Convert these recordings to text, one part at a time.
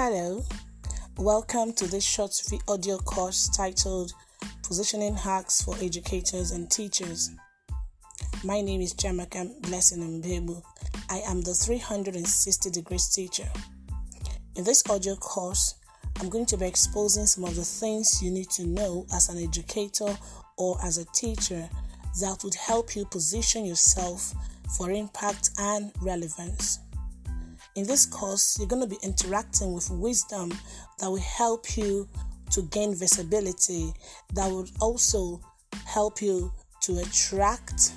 Hello, welcome to this short audio course titled Positioning Hacks for Educators and Teachers. My name is Jamaka Blessing Mbebu. I am the 360 degrees teacher. In this audio course, I'm going to be exposing some of the things you need to know as an educator or as a teacher that would help you position yourself for impact and relevance. In this course, you're going to be interacting with wisdom that will help you to gain visibility, that will also help you to attract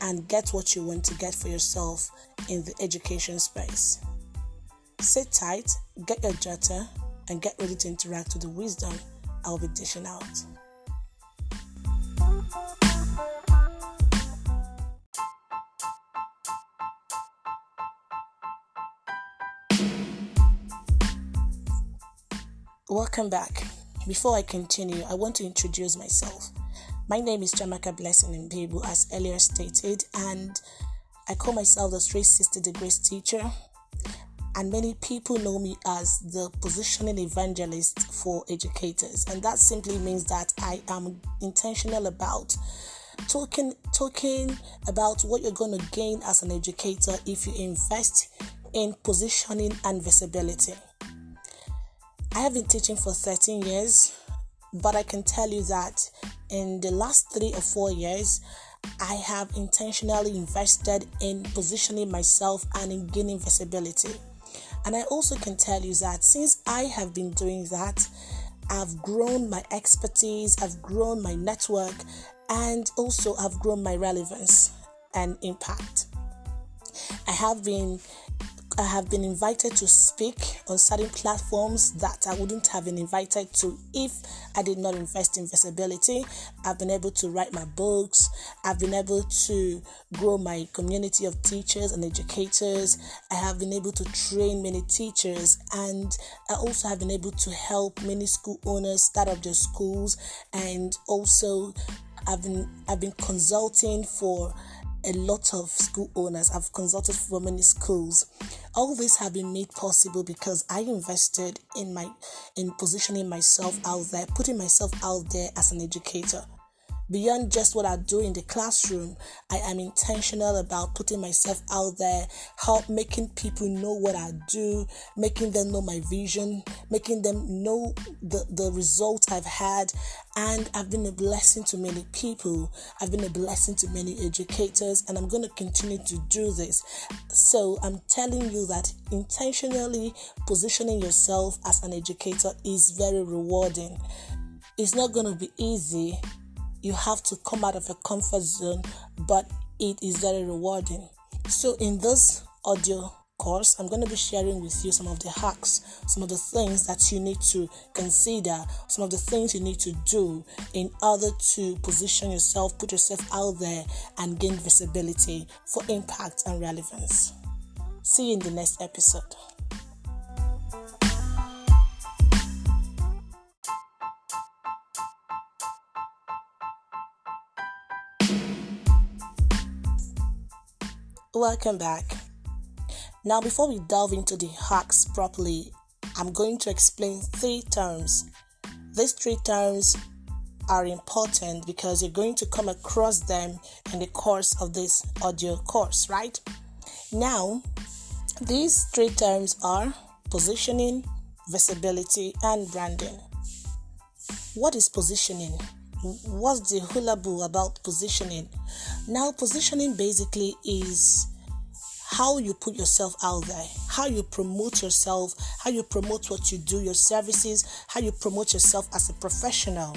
and get what you want to get for yourself in the education space. Sit tight, get your jotter, and get ready to interact with the wisdom I'll be dishing out. Welcome back. Before I continue, I want to introduce myself. My name is Jamaka Blessing Mbebu, as earlier stated, and I call myself the 360 degrees teacher. And many people know me as the positioning evangelist for educators, and that simply means that I am intentional about talking talking about what you're going to gain as an educator if you invest in positioning and visibility. I have been teaching for 13 years, but I can tell you that in the last three or four years, I have intentionally invested in positioning myself and in gaining visibility. And I also can tell you that since I have been doing that, I've grown my expertise, I've grown my network, and also I've grown my relevance and impact. I have been I have been invited to speak on certain platforms that I wouldn't have been invited to if I did not invest in visibility. I've been able to write my books. I've been able to grow my community of teachers and educators. I have been able to train many teachers and I also have been able to help many school owners start up their schools and also I've been I've been consulting for a lot of school owners. I've consulted for many schools. All this have been made possible because I invested in my in positioning myself out there, putting myself out there as an educator beyond just what I do in the classroom, I am intentional about putting myself out there, help making people know what I do, making them know my vision, making them know the, the results I've had. And I've been a blessing to many people. I've been a blessing to many educators, and I'm going to continue to do this. So I'm telling you that intentionally positioning yourself as an educator is very rewarding. It's not going to be easy you have to come out of a comfort zone, but it is very rewarding. So, in this audio course, I'm going to be sharing with you some of the hacks, some of the things that you need to consider, some of the things you need to do in order to position yourself, put yourself out there, and gain visibility for impact and relevance. See you in the next episode. Welcome back. Now, before we delve into the hacks properly, I'm going to explain three terms. These three terms are important because you're going to come across them in the course of this audio course, right? Now, these three terms are positioning, visibility, and branding. What is positioning? what's the hula about positioning? Now, positioning basically is how you put yourself out there, how you promote yourself, how you promote what you do, your services, how you promote yourself as a professional.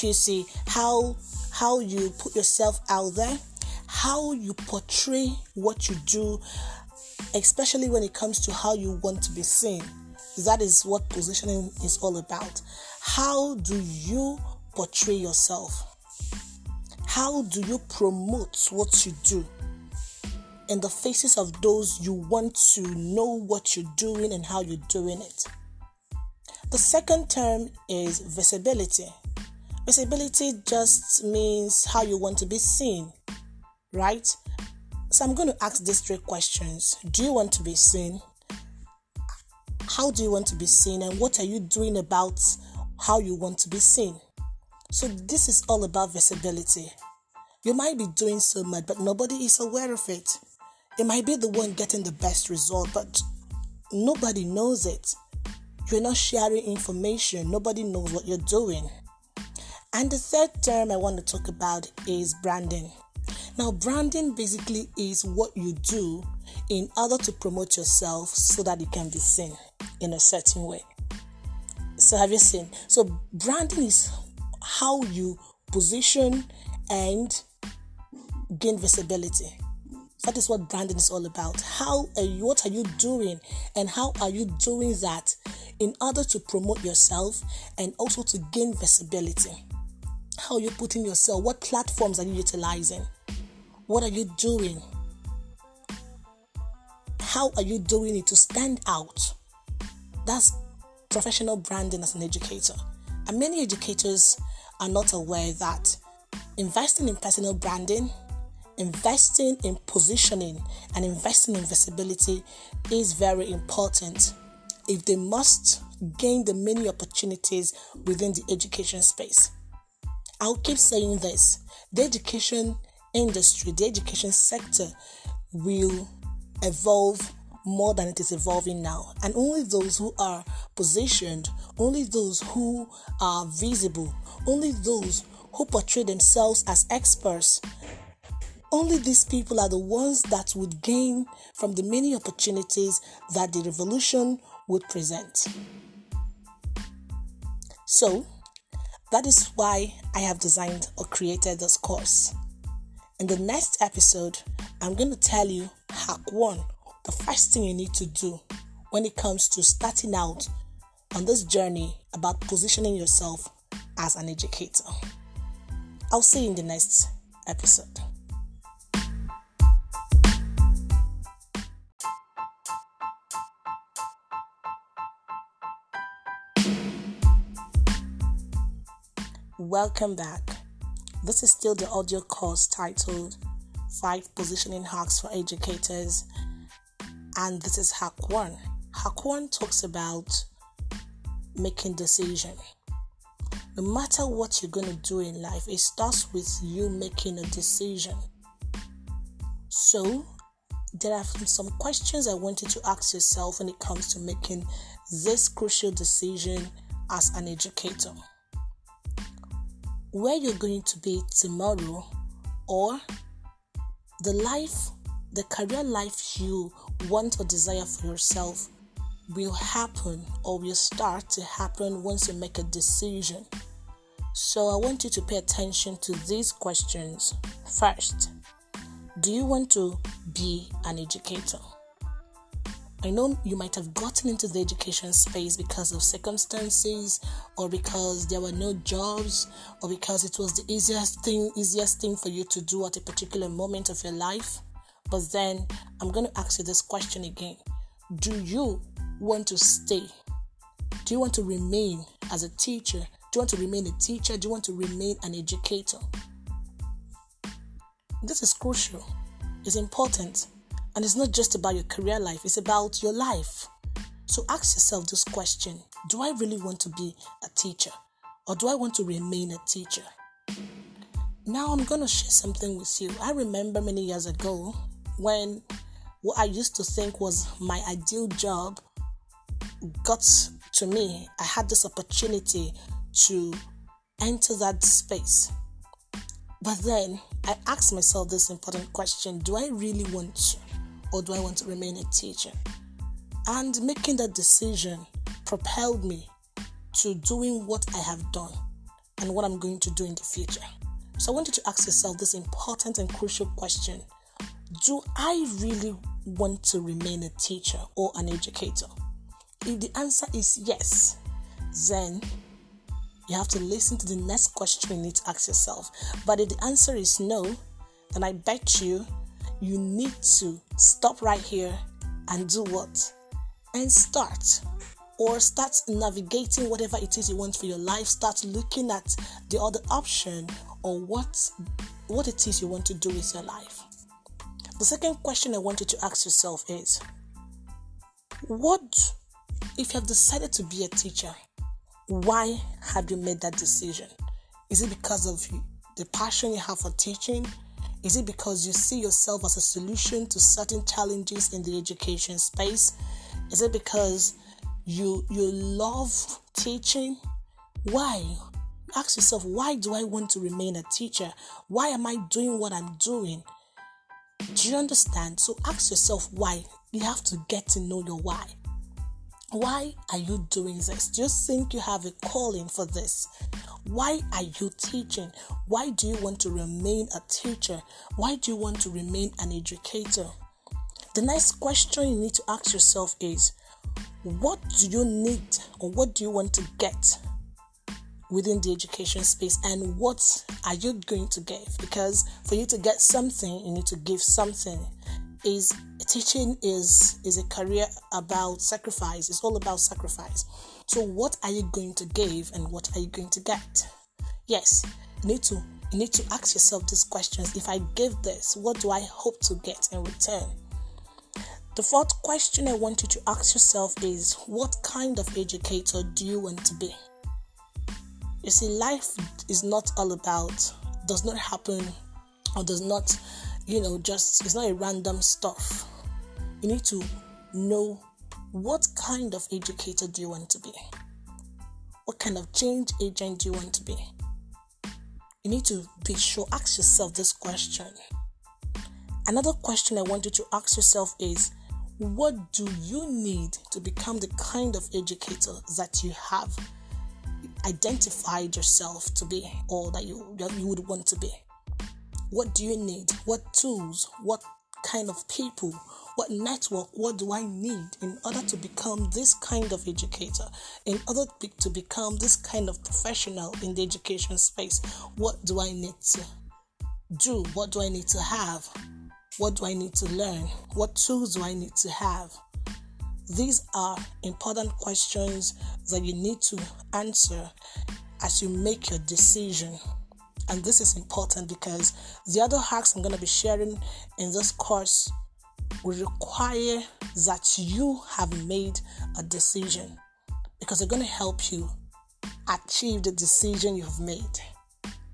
You see how how you put yourself out there, how you portray what you do, especially when it comes to how you want to be seen. That is what positioning is all about. How do you portray yourself? How do you promote what you do in the faces of those you want to know what you're doing and how you're doing it? The second term is visibility. Visibility just means how you want to be seen, right? So I'm going to ask these three questions Do you want to be seen? how do you want to be seen and what are you doing about how you want to be seen? So, this is all about visibility. You might be doing so much, but nobody is aware of it. It might be the one getting the best result, but nobody knows it. You're not sharing information, nobody knows what you're doing. And the third term I want to talk about is branding. Now, branding basically is what you do in order to promote yourself so that you can be seen in a certain way. So, have you seen? So, branding is how you position and gain visibility. That is what branding is all about. How you, what are you doing and how are you doing that in order to promote yourself and also to gain visibility? How are you putting yourself? What platforms are you utilizing? What are you doing? How are you doing it to stand out? That's professional branding as an educator. And many educators are not aware that investing in personal branding, investing in positioning, and investing in visibility is very important if they must gain the many opportunities within the education space. I'll keep saying this the education industry, the education sector will evolve more than it is evolving now. And only those who are positioned, only those who are visible, only those who portray themselves as experts, only these people are the ones that would gain from the many opportunities that the revolution would present. So, that is why I have designed or created this course. In the next episode, I'm going to tell you hack one, the first thing you need to do when it comes to starting out on this journey about positioning yourself as an educator. I'll see you in the next episode. Welcome back. This is still the audio course titled Five Positioning Hacks for Educators, and this is Hack 1. Hack 1 talks about making decision. No matter what you're going to do in life, it starts with you making a decision. So, there are some questions I want you to ask yourself when it comes to making this crucial decision as an educator where you're going to be tomorrow or the life, the career life you want or desire for yourself will happen or will start to happen once you make a decision. So I want you to pay attention to these questions. First, do you want to be an educator? I know you might have gotten into the education space because of circumstances or because there were no jobs or because it was the easiest thing easiest thing for you to do at a particular moment of your life. But then I'm going to ask you this question again. Do you want to stay? Do you want to remain as a teacher? Do you want to remain a teacher? Do you want to remain an educator? This is crucial. It's important and it's not just about your career life, it's about your life. So ask yourself this question Do I really want to be a teacher? Or do I want to remain a teacher? Now I'm going to share something with you. I remember many years ago when what I used to think was my ideal job got to me. I had this opportunity to enter that space. But then I asked myself this important question Do I really want to? Or do I want to remain a teacher? And making that decision propelled me to doing what I have done and what I'm going to do in the future. So I want you to ask yourself this important and crucial question Do I really want to remain a teacher or an educator? If the answer is yes, then you have to listen to the next question you need to ask yourself. But if the answer is no, then I bet you you need to stop right here and do what? And start. Or start navigating whatever it is you want for your life. Start looking at the other option or what what it is you want to do with your life. The second question I want you to ask yourself is what if you have decided to be a teacher, why have you made that decision? Is it because of the passion you have for teaching? Is it because you see yourself as a solution to certain challenges in the education space? Is it because you you love teaching? Why? Ask yourself, why do I want to remain a teacher? Why am I doing what I'm doing? Do you understand? So ask yourself why. You have to get to know your why. Why are you doing this? Do you think you have a calling for this? Why are you teaching? Why do you want to remain a teacher? Why do you want to remain an educator? The next question you need to ask yourself is what do you need or what do you want to get within the education space and what are you going to give because for you to get something you need to give something is teaching is is a career about sacrifice. It's all about sacrifice. So what are you going to give and what are you going to get? Yes you need to you need to ask yourself these questions. If i give this what do i hope to get in return? The fourth question i want you to ask yourself is what kind of educator do you want to be? You see, life is not all about, does not happen, or does not, you know, just, it's not a random stuff. You need to know what kind of educator do you want to be? What kind of change agent do you want to be? You need to be sure, ask yourself this question. Another question I want you to ask yourself is what do you need to become the kind of educator that you have identified yourself to be or that you, that you would want to be. What do you need? What tools? What kind of people? What network? What do I need in order to become this kind of educator? In order to become this kind of professional in the education space? What do I need to do? What do I need to have? What do I need to learn? What tools do I need to have? These are important questions that you need to answer as you make your decision. And this is important because the other hacks I'm going to be sharing in this course will require that you have made a decision because they're going to help you achieve the decision you have made.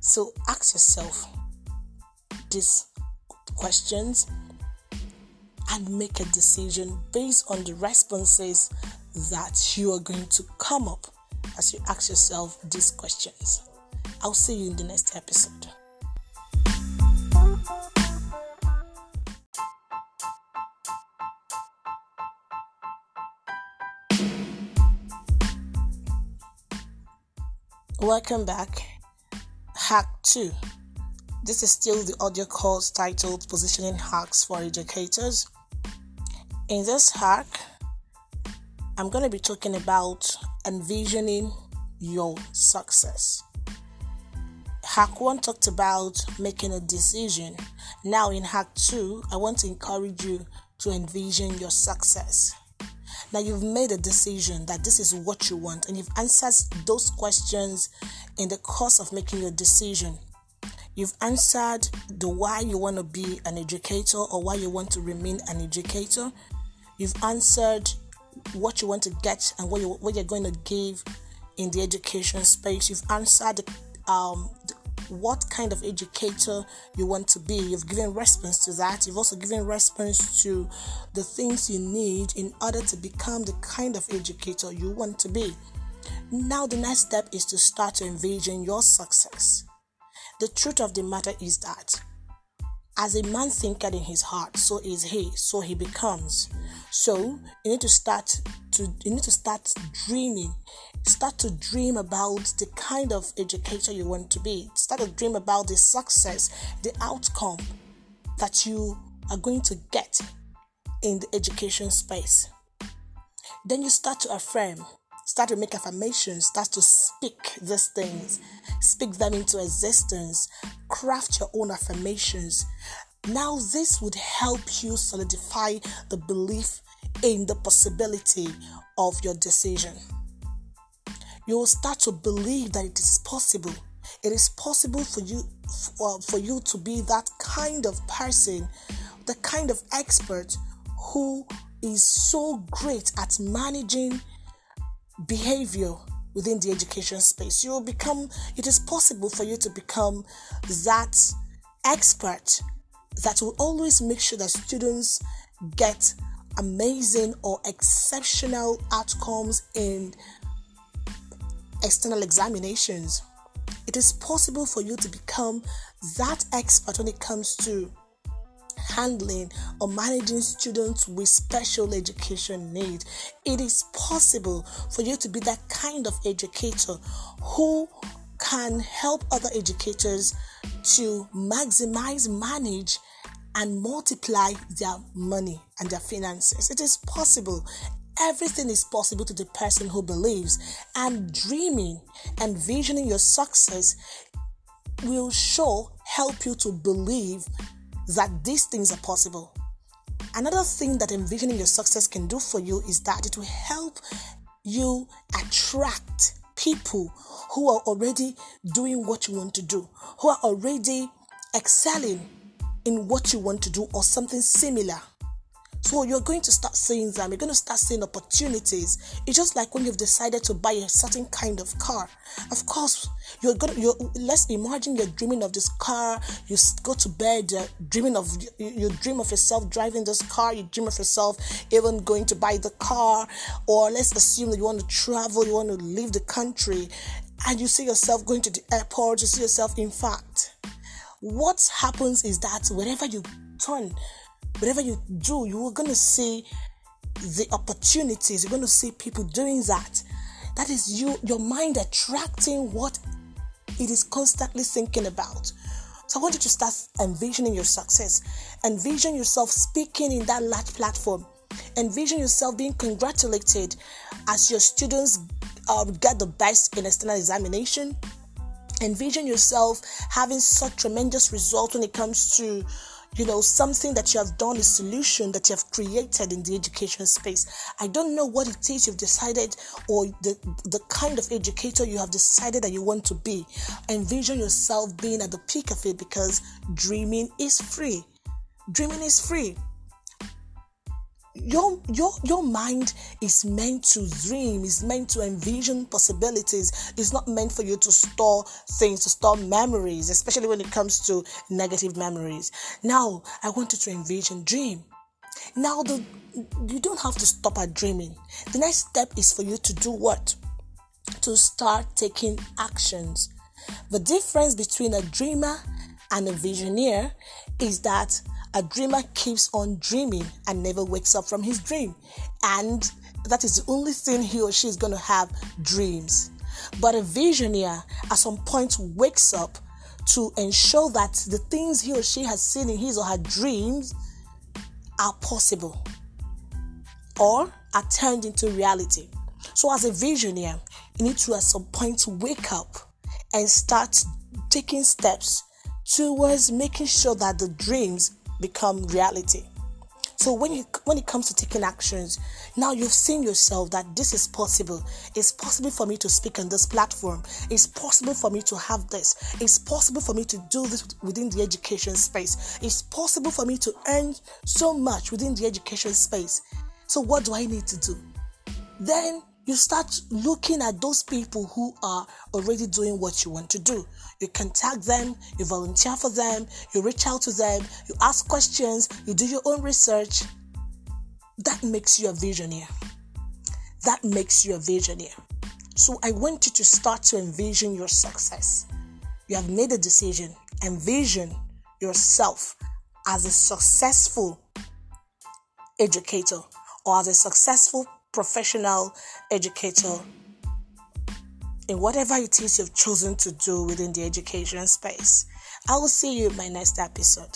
So ask yourself these questions and make a decision based on the responses that you are going to come up as you ask yourself these questions. I'll see you in the next episode. Welcome back. Hack 2. This is still the audio course titled Positioning Hacks for Educators. In this hack, I'm going to be talking about envisioning your success. Hack 1 talked about making a decision. Now, in Hack 2, I want to encourage you to envision your success. Now, you've made a decision that this is what you want, and you've answered those questions in the course of making your decision. You've answered the why you want to be an educator or why you want to remain an educator. You've answered what you want to get and what, you, what you're going to give in the education space. You've answered um, what kind of educator you want to be. You've given response to that. You've also given response to the things you need in order to become the kind of educator you want to be. Now, the next step is to start to envision your success. The truth of the matter is that as a man thinketh in his heart, so is he, so he becomes. So you need to start to you need to start dreaming. Start to dream about the kind of educator you want to be. Start to dream about the success, the outcome that you are going to get in the education space. Then you start to affirm, start to make affirmations, start to speak these things, speak them into existence, craft your own affirmations. Now, this would help you solidify the belief in the possibility of your decision. You will start to believe that it is possible. It is possible for you for, for you to be that kind of person, the kind of expert who is so great at managing behavior within the education space. You will become, it is possible for you to become that expert that will always make sure that students get amazing or exceptional outcomes in external examinations. It is possible for you to become that expert when it comes to handling or managing students with special education needs. It is possible for you to be that kind of educator who can help other educators to maximize, manage, and multiply their money and their finances. It is possible. Everything is possible to the person who believes. And dreaming and visioning your success will sure help you to believe that these things are possible. Another thing that envisioning your success can do for you is that it will help you attract people who are already doing what you want to do, who are already excelling in what you want to do or something similar. So you're going to start seeing them. You're going to start seeing opportunities. It's just like when you've decided to buy a certain kind of car. Of course, you're going. To, you're, let's imagine you're dreaming of this car. You go to bed uh, dreaming of. You, you dream of yourself driving this car. You dream of yourself even going to buy the car. Or let's assume that you want to travel. You want to leave the country, and you see yourself going to the airport. You see yourself, in fact what happens is that wherever you turn, whatever you do, you are going to see the opportunities. You're going to see people doing that. That is you, your mind attracting what it is constantly thinking about. So I want you to start envisioning your success. Envision yourself speaking in that large platform. Envision yourself being congratulated as your students uh, get the best in external examination envision yourself having such tremendous results when it comes to you know something that you have done a solution that you have created in the education space. I don't know what it is you've decided or the the kind of educator you have decided that you want to be. Envision yourself being at the peak of it because dreaming is free. Dreaming is free your your your mind is meant to dream is meant to envision possibilities. It's not meant for you to store things to store memories especially when it comes to negative memories. Now i want you to envision dream. Now the you don't have to stop at dreaming. The next step is for you to do what? To start taking actions. The difference between a dreamer and a visioneer is that a dreamer keeps on dreaming and never wakes up from his dream. And that is the only thing he or she is going to have dreams. But a visioneer at some point wakes up to ensure that the things he or she has seen in his or her dreams are possible or are turned into reality. So, as a visioneer, you need to at some point wake up and start taking steps towards making sure that the dreams become reality. So when you when it comes to taking actions, now you've seen yourself that this is possible. It's possible for me to speak on this platform. It's possible for me to have this. It's possible for me to do this within the education space. It's possible for me to earn so much within the education space. So what do I need to do? Then you start looking at those people who are already doing what you want to do. You contact them, you volunteer for them, you reach out to them, you ask questions, you do your own research. That makes you a visionary. That makes you a visionary. So I want you to start to envision your success. You have made a decision. Envision yourself as a successful educator or as a successful professional educator in whatever it is you've chosen to do within the education space. I will see you in my next episode.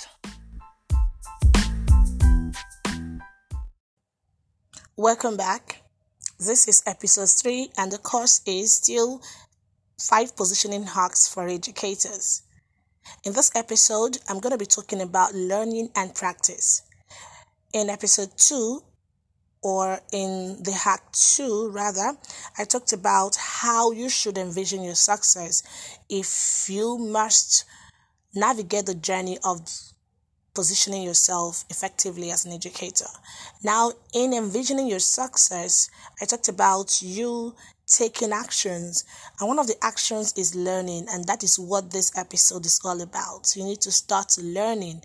Welcome back. This is episode 3, and the course is still 5 positioning hacks for educators. In this episode, I'm going to be talking about learning and practice. In episode 2, or in the hack two, rather, I talked about how you should envision your success if you must navigate the journey of positioning yourself effectively as an educator. Now, in envisioning your success, I talked about you taking actions. And one of the actions is learning, and that is what this episode is all about. You need to start learning.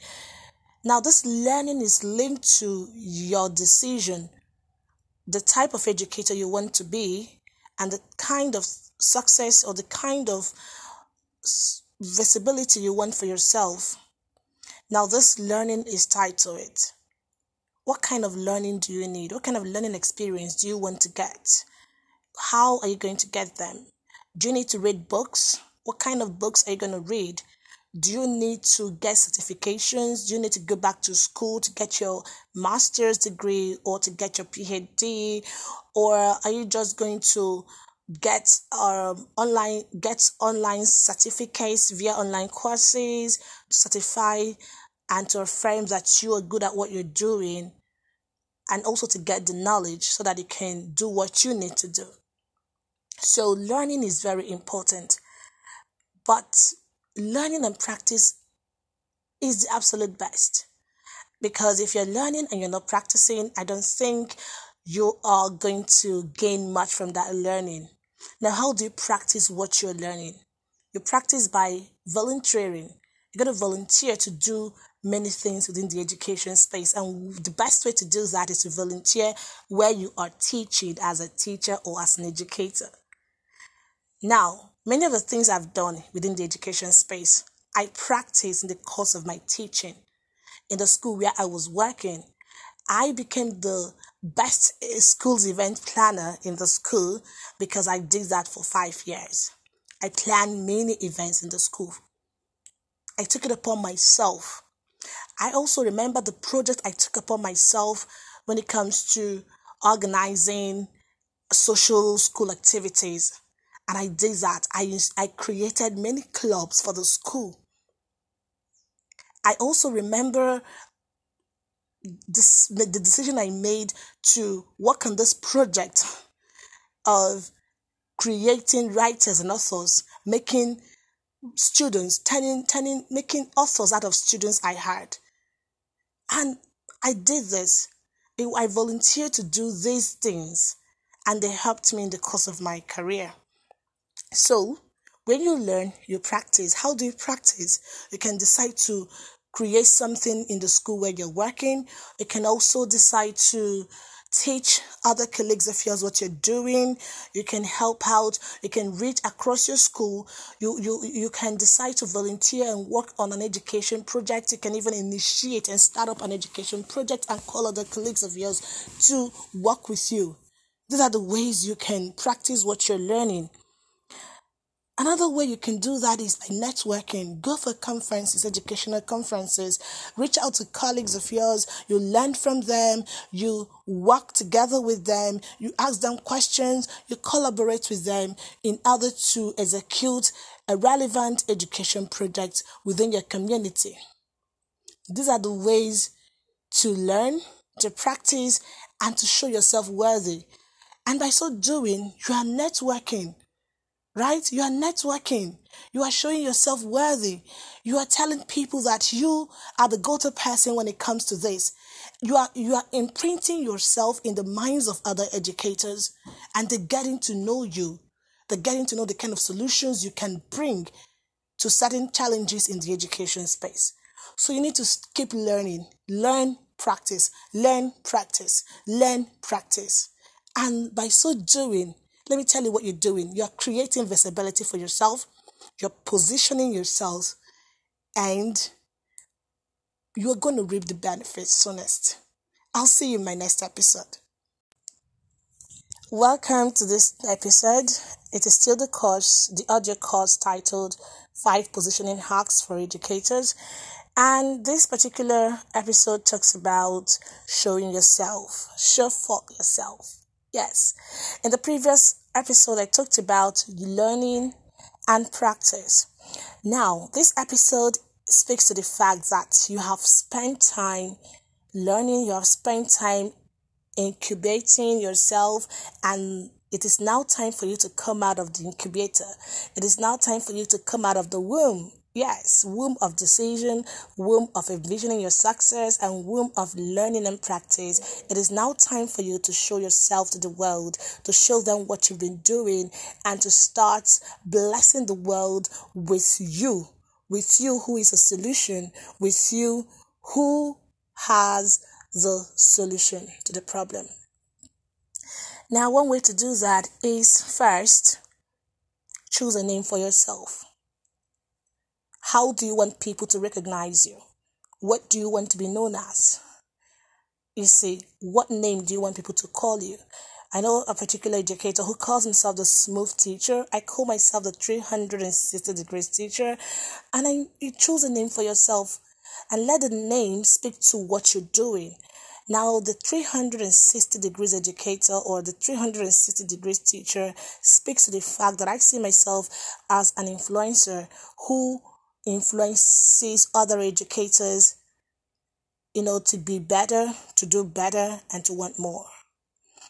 Now, this learning is linked to your decision, the type of educator you want to be, and the kind of success or the kind of visibility you want for yourself. Now, this learning is tied to it. What kind of learning do you need? What kind of learning experience do you want to get? How are you going to get them? Do you need to read books? What kind of books are you going to read? Do you need to get certifications? Do you need to go back to school to get your master's degree or to get your PhD? Or are you just going to get um online get online certificates via online courses to certify and to affirm that you are good at what you're doing and also to get the knowledge so that you can do what you need to do so learning is very important but learning and practice is the absolute best because if you're learning and you're not practicing i don't think you are going to gain much from that learning now, how do you practice what you're learning? You practice by volunteering. You're going to volunteer to do many things within the education space. And the best way to do that is to volunteer where you are teaching as a teacher or as an educator. Now, many of the things I've done within the education space, I practice in the course of my teaching. In the school where I was working, I became the best eh, school's event planner in the school because I did that for five years. I planned many events in the school. I took it upon myself. I also remember the project I took upon myself when it comes to organizing social school activities. And I did that. I, I created many clubs for the school. I also remember this the decision I made to work on this project of creating writers and authors, making students, turning, turning, making authors out of students I had. And I did this. I volunteered to do these things, and they helped me in the course of my career. So, when you learn, you practice. How do you practice? You can decide to create something in the school where you're working. You can also decide to teach other colleagues of yours what you're doing. You can help out. You can reach across your school. You, you, you can decide to volunteer and work on an education project. You can even initiate and start up an education project and call other colleagues of yours to work with you. These are the ways you can practice what you're learning. Another way you can do that is by networking. Go for conferences, educational conferences. Reach out to colleagues of yours. You learn from them. You work together with them. You ask them questions. You collaborate with them in order to execute a relevant education project within your community. These are the ways to learn, to practice, and to show yourself worthy. And by so doing, you are networking right? You are networking. You are showing yourself worthy. You are telling people that you are the go-to person when it comes to this. You are you are imprinting yourself in the minds of other educators and they're getting to know you. They're getting to know the kind of solutions you can bring to certain challenges in the education space. So you need to keep learning, learn, practice, learn, practice, learn, practice. And by so doing, let me tell you what you're doing. You're creating visibility for yourself, you're positioning yourself, and you're going to reap the benefits soonest. I'll see you in my next episode. Welcome to this episode. It is still the course, the audio course titled Five Positioning Hacks for Educators. And this particular episode talks about showing yourself. Show for yourself. Yes. In the previous episode, I talked about learning and practice. Now, this episode speaks to the fact that you have spent time learning, you have spent time incubating yourself, and it is now time for you to come out of the incubator. It is now time for you to come out of the womb Yes, womb of decision, womb of envisioning your success, and womb of learning and practice. It is now time for you to show yourself to the world, to show them what you've been doing, and to start blessing the world with you, with you who is a solution, with you who has the solution to the problem. Now, one way to do that is first choose a name for yourself. How do you want people to recognize you? What do you want to be known as? You see, what name do you want people to call you? I know a particular educator who calls himself the smooth teacher. I call myself the 360 degrees teacher. And I, you choose a name for yourself and let the name speak to what you're doing. Now, the 360 degrees educator or the 360 degrees teacher speaks to the fact that I see myself as an influencer who influences other educators, you know, to be better, to do better, and to want more.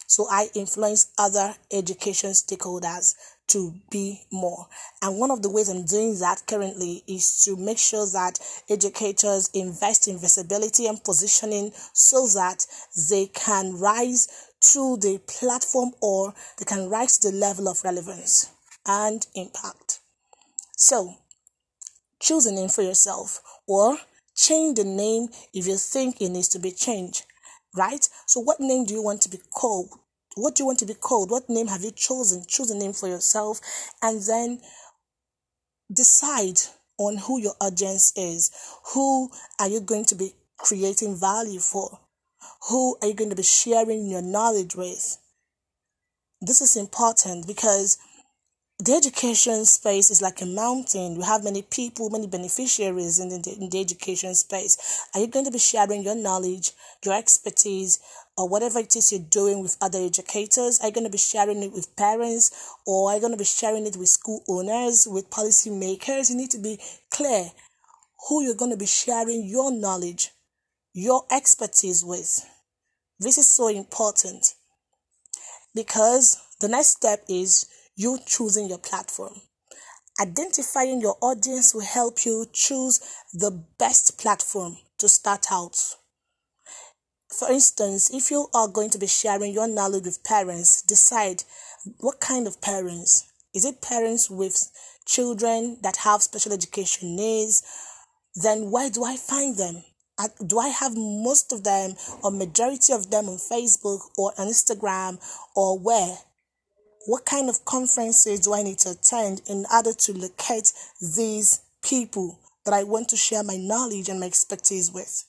So I influence other education stakeholders to be more. And one of the ways I'm doing that currently is to make sure that educators invest in visibility and positioning so that they can rise to the platform or they can rise to the level of relevance and impact. So choose a name for yourself or change the name if you think it needs to be changed right? So what name do you want to be called? What do you want to be called? What name have you chosen? Choose a name for yourself and then decide on who your audience is. Who are you going to be creating value for? Who are you going to be sharing your knowledge with? This is important because the education space is like a mountain. We have many people, many beneficiaries in the, in the education space. Are you going to be sharing your knowledge, your expertise, or whatever it is you're doing with other educators? Are you going to be sharing it with parents, or are you going to be sharing it with school owners, with policymakers? You need to be clear who you're going to be sharing your knowledge, your expertise with. This is so important because the next step is you choosing your platform. Identifying your audience will help you choose the best platform to start out. For instance, if you are going to be sharing your knowledge with parents, decide what kind of parents. Is it parents with children that have special education needs? Then where do I find them? Do I have most of them or majority of them on Facebook or on Instagram or where? What kind of conferences do I need to attend in order to locate these people that I want to share my knowledge and my expertise with?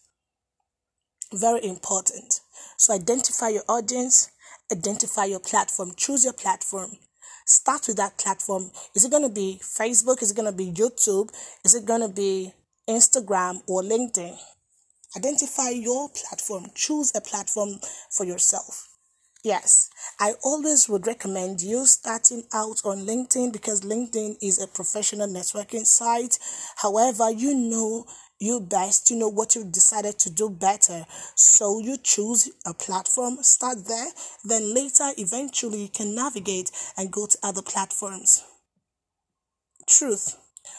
Very important. So identify your audience, identify your platform, choose your platform. Start with that platform. Is it going to be Facebook? Is it going to be YouTube? Is it going to be Instagram or LinkedIn? Identify your platform. Choose a platform for yourself. Yes, I always would recommend you starting out on LinkedIn because LinkedIn is a professional networking site. However, you know you best, you know what you decided to do better. So you choose a platform, start there, then later, eventually, you can navigate and go to other platforms. Truth.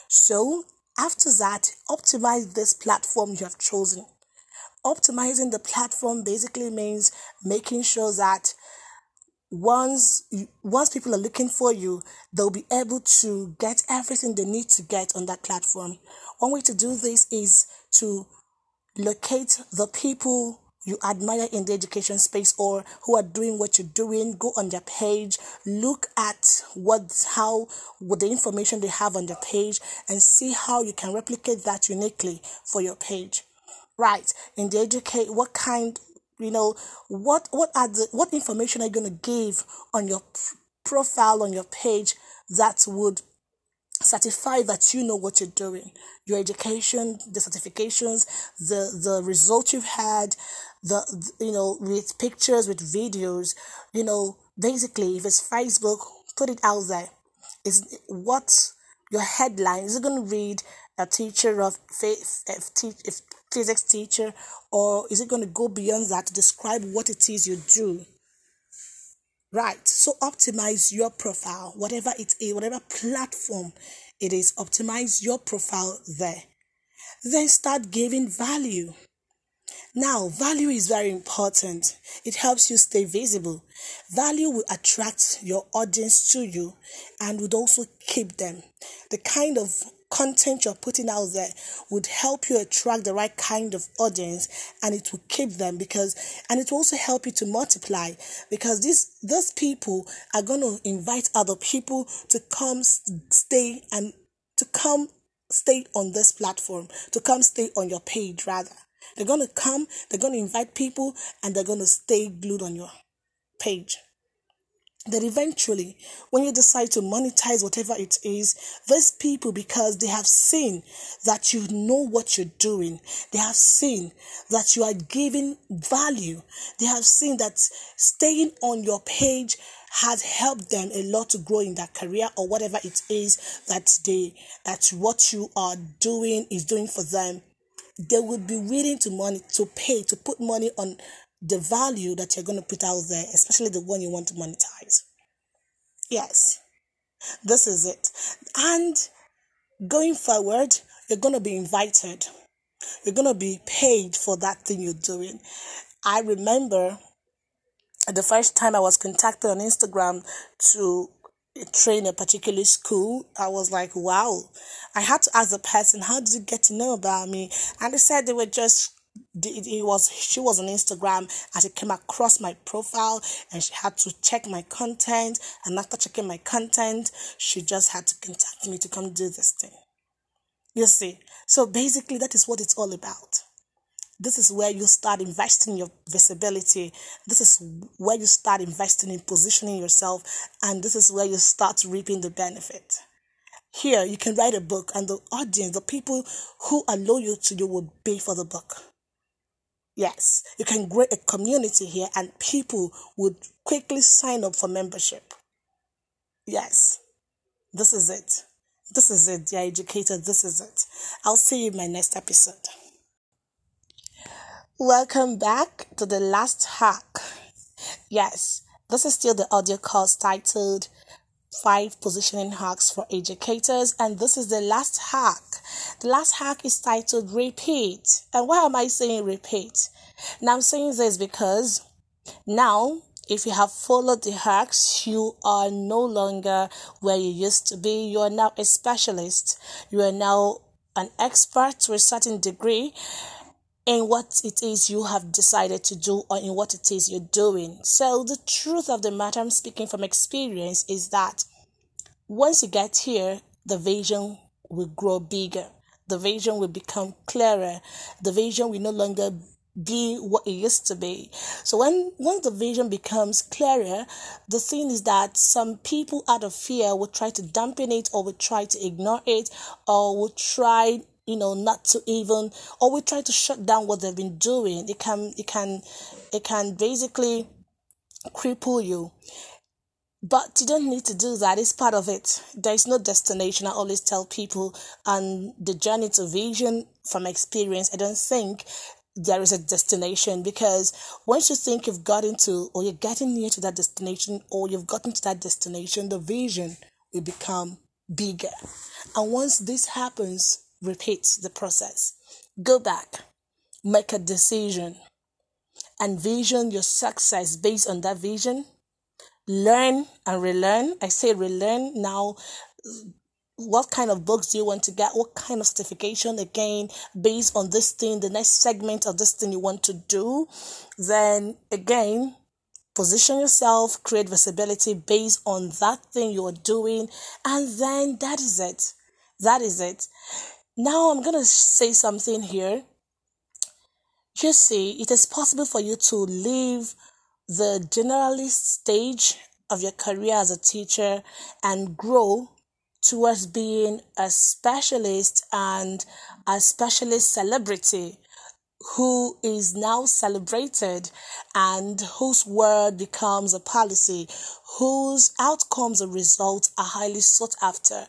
So after that, optimize this platform you have chosen optimizing the platform basically means making sure that once once people are looking for you they'll be able to get everything they need to get on that platform. One way to do this is to locate the people you admire in the education space or who are doing what you're doing. Go on their page look at what how what the information they have on their page and see how you can replicate that uniquely for your page right and the educate what kind you know what what are the what information are you going to give on your profile on your page that would certify that you know what you're doing? Your education the certifications the the results you've had the you know with pictures with videos you know basically if it's facebook put it out there. Is what your headline is it going to read a teacher of faith if, if physics teacher, or is it going to go beyond that to describe what it is you do? Right. So optimize your profile, whatever it is, whatever platform it is optimize your profile there. Then start giving value. Now, value is very important. It helps you stay visible. Value will attract your audience to you and would also keep them. The kind of content you're putting out there would help you attract the right kind of audience and it will keep them because and it will also help you to multiply because these those people are going to invite other people to come stay and to come stay on this platform to come stay on your page rather they're going to come, they're going to invite people, and they're going to stay glued on your page. That eventually, when you decide to monetize whatever it is, these people, because they have seen that you know what you're doing, they have seen that you are giving value, they have seen that staying on your page has helped them a lot to grow in their career or whatever it is that they that what you are doing is doing for them. They would be willing to money to pay to put money on the value that you're going to put out there, especially the one you want to monetize. Yes, this is it. And going forward, you're going to be invited. You're going to be paid for that thing you're doing. I remember the first time I was contacted on Instagram to train a particular school, I was like, wow. I had to ask the person, how did you get to know about me? And they said they were just it was she was on Instagram and she came across my profile and she had to check my content and after checking my content she just had to contact me to come do this thing you see so basically that is what it's all about this is where you start investing your visibility. This is where you start investing in positioning yourself, and this is where you start reaping the benefit. Here, you can write a book, and the audience, the people who are loyal to you, will pay for the book. Yes, you can create a community here, and people would quickly sign up for membership. Yes, this is it. This is it, dear educator. This is it. I'll see you in my next episode. Welcome back to the last hack. Yes, this is still the audio course titled Five Positioning Hacks for Educators, and this is the last hack. The last hack is titled Repeat. And why am I saying repeat? Now, I'm saying this because now if you have followed the hacks, you are no longer where you used to be. You are now a specialist. You are now an expert to a certain degree in what it is you have decided to do or in what it is you're doing. So, the truth of the matter, I'm speaking from experience, is that once you get here, the vision will grow bigger, the vision will become clearer, the vision will no longer be what it used to be. So when once the vision becomes clearer, the thing is that some people out of fear will try to dampen it or will try to ignore it or will try you know not to even or we try to shut down what they've been doing. It can it can it can basically cripple you. But you don't need to do that. It's part of it. There is no destination. I always tell people and the journey to vision from experience i don't think there is a destination because once you think you've gotten to or you're getting near to that destination or you've gotten to that destination the vision will become bigger. And once this happens repeat the process. Go back, make a decision, and vision your success based on that vision. Learn and relearn. I say relearn now. What kind of books do you want to get? What kind of certification again based on this thing, the next segment of this thing you want to do? Then again, position yourself, create visibility based on that thing you are doing, and then that is it. That is it. Now I'm going to say something here. You see, it is possible for you to leave the generalist stage of your career as a teacher and grow towards being a specialist and a specialist celebrity who is now celebrated and whose word becomes a policy, whose outcomes and results are highly sought after.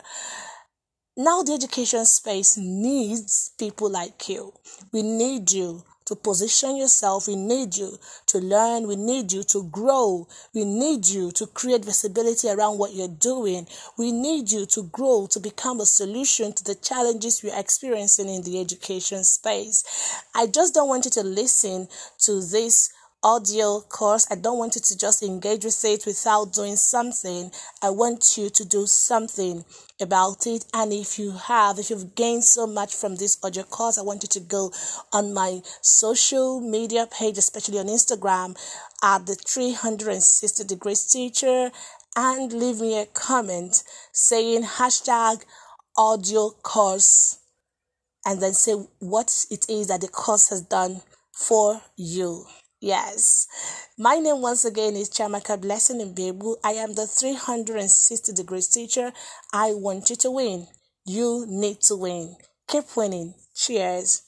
Now, the education space needs people like you. We need you to position yourself. We need you to learn. We need you to grow. We need you to create visibility around what you're doing. We need you to grow, to become a solution to the challenges we're experiencing in the education space. I just don't want you to listen to this audio course. I don't want you to just engage with it without doing something. I want you to do something about it. And if you have, if you've gained so much from this audio course, I want you to go on my social media page, especially on Instagram, at the 360 degrees teacher and leave me a comment saying hashtag audio course and then say what it is that the course has done for you. Yes. My name once again is Chamaka Blessing in Bebu. I am the 360 degrees teacher. I want you to win. You need to win. Keep winning. Cheers.